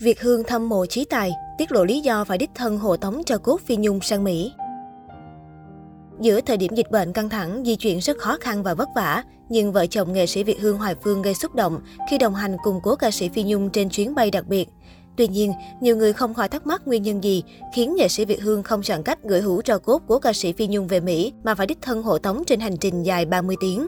Việt Hương thăm mộ trí tài, tiết lộ lý do phải đích thân hộ tống cho cốt Phi Nhung sang Mỹ. Giữa thời điểm dịch bệnh căng thẳng, di chuyển rất khó khăn và vất vả, nhưng vợ chồng nghệ sĩ Việt Hương Hoài Phương gây xúc động khi đồng hành cùng cố ca sĩ Phi Nhung trên chuyến bay đặc biệt. Tuy nhiên, nhiều người không khỏi thắc mắc nguyên nhân gì khiến nghệ sĩ Việt Hương không chọn cách gửi hũ tro cốt của ca sĩ Phi Nhung về Mỹ mà phải đích thân hộ tống trên hành trình dài 30 tiếng.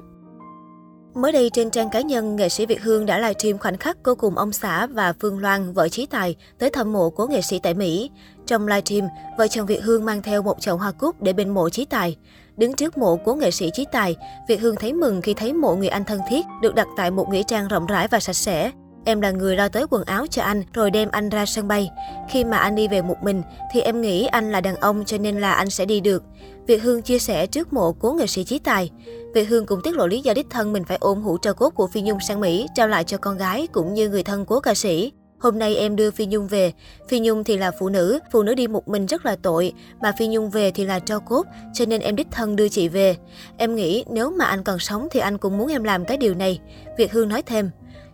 Mới đây trên trang cá nhân, nghệ sĩ Việt Hương đã livestream khoảnh khắc cô cùng ông xã và Phương Loan, vợ Chí Tài, tới thăm mộ của nghệ sĩ tại Mỹ. Trong livestream, vợ chồng Việt Hương mang theo một chậu hoa cúc để bên mộ Chí Tài. Đứng trước mộ của nghệ sĩ Chí Tài, Việt Hương thấy mừng khi thấy mộ người anh thân thiết được đặt tại một nghĩa trang rộng rãi và sạch sẽ. Em là người lo tới quần áo cho anh rồi đem anh ra sân bay. Khi mà anh đi về một mình thì em nghĩ anh là đàn ông cho nên là anh sẽ đi được. Việt Hương chia sẻ trước mộ của nghệ sĩ Chí Tài. Việt Hương cũng tiết lộ lý do đích thân mình phải ôm hũ tro cốt của Phi Nhung sang Mỹ trao lại cho con gái cũng như người thân của ca sĩ. Hôm nay em đưa Phi Nhung về. Phi Nhung thì là phụ nữ, phụ nữ đi một mình rất là tội, mà Phi Nhung về thì là tro cốt, cho nên em đích thân đưa chị về. Em nghĩ nếu mà anh còn sống thì anh cũng muốn em làm cái điều này. Việt Hương nói thêm.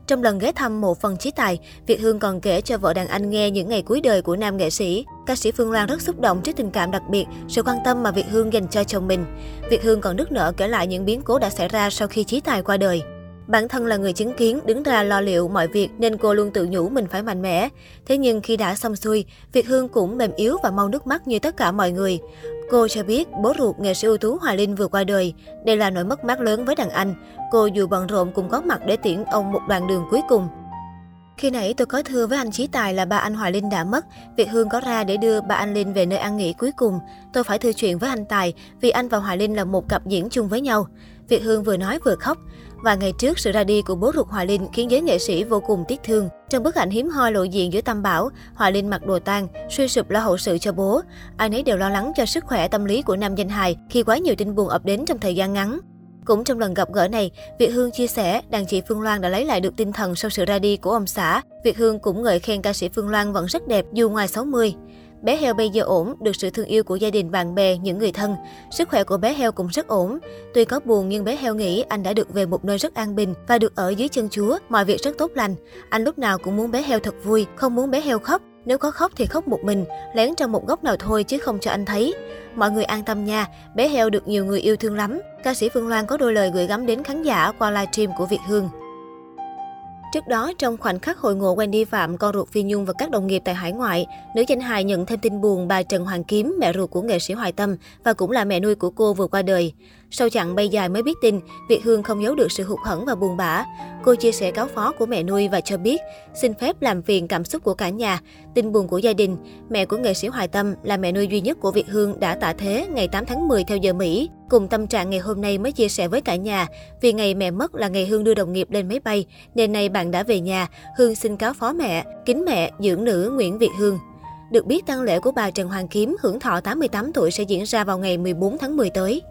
Trong lần ghé thăm mộ phần chí tài, Việt Hương còn kể cho vợ đàn anh nghe những ngày cuối đời của nam nghệ sĩ. Ca sĩ Phương Loan rất xúc động trước tình cảm đặc biệt, sự quan tâm mà Việt Hương dành cho chồng mình. Việt Hương còn nức nở kể lại những biến cố đã xảy ra sau khi chí tài qua đời. Bản thân là người chứng kiến, đứng ra lo liệu mọi việc nên cô luôn tự nhủ mình phải mạnh mẽ. Thế nhưng khi đã xong xuôi, Việt Hương cũng mềm yếu và mau nước mắt như tất cả mọi người. Cô cho biết bố ruột nghệ sĩ ưu tú Hòa Linh vừa qua đời. Đây là nỗi mất mát lớn với đàn anh. Cô dù bận rộn cũng có mặt để tiễn ông một đoạn đường cuối cùng. Khi nãy tôi có thưa với anh Chí Tài là ba anh Hoài Linh đã mất, Việt Hương có ra để đưa ba anh Linh về nơi an nghỉ cuối cùng. Tôi phải thư chuyện với anh Tài vì anh và Hoài Linh là một cặp diễn chung với nhau. Việt Hương vừa nói vừa khóc. Và ngày trước, sự ra đi của bố ruột Hoài Linh khiến giới nghệ sĩ vô cùng tiếc thương. Trong bức ảnh hiếm hoi lộ diện giữa tâm Bảo, Hoài Linh mặc đồ tang, suy sụp lo hậu sự cho bố. Ai nấy đều lo lắng cho sức khỏe tâm lý của nam danh hài khi quá nhiều tin buồn ập đến trong thời gian ngắn. Cũng trong lần gặp gỡ này, Việt Hương chia sẻ đàn chị Phương Loan đã lấy lại được tinh thần sau sự ra đi của ông xã. Việt Hương cũng ngợi khen ca sĩ Phương Loan vẫn rất đẹp dù ngoài 60. Bé heo bây giờ ổn, được sự thương yêu của gia đình, bạn bè, những người thân. Sức khỏe của bé heo cũng rất ổn. Tuy có buồn nhưng bé heo nghĩ anh đã được về một nơi rất an bình và được ở dưới chân Chúa, mọi việc rất tốt lành. Anh lúc nào cũng muốn bé heo thật vui, không muốn bé heo khóc. Nếu có khóc thì khóc một mình, lén trong một góc nào thôi chứ không cho anh thấy. Mọi người an tâm nha, bé heo được nhiều người yêu thương lắm. Ca sĩ Phương Loan có đôi lời gửi gắm đến khán giả qua livestream của Việt Hương. Trước đó, trong khoảnh khắc hội ngộ Wendy Phạm, con ruột Phi Nhung và các đồng nghiệp tại hải ngoại, nữ danh hài nhận thêm tin buồn bà Trần Hoàng Kiếm, mẹ ruột của nghệ sĩ Hoài Tâm và cũng là mẹ nuôi của cô vừa qua đời. Sau chặng bay dài mới biết tin, Việt Hương không giấu được sự hụt hẫng và buồn bã. Cô chia sẻ cáo phó của mẹ nuôi và cho biết xin phép làm phiền cảm xúc của cả nhà. Tin buồn của gia đình, mẹ của nghệ sĩ Hoài Tâm là mẹ nuôi duy nhất của Việt Hương đã tạ thế ngày 8 tháng 10 theo giờ Mỹ. Cùng tâm trạng ngày hôm nay mới chia sẻ với cả nhà, vì ngày mẹ mất là ngày Hương đưa đồng nghiệp lên máy bay, nên nay bạn đã về nhà, Hương xin cáo phó mẹ, kính mẹ, dưỡng nữ Nguyễn Việt Hương. Được biết tang lễ của bà Trần Hoàng Kiếm hưởng thọ 88 tuổi sẽ diễn ra vào ngày 14 tháng 10 tới.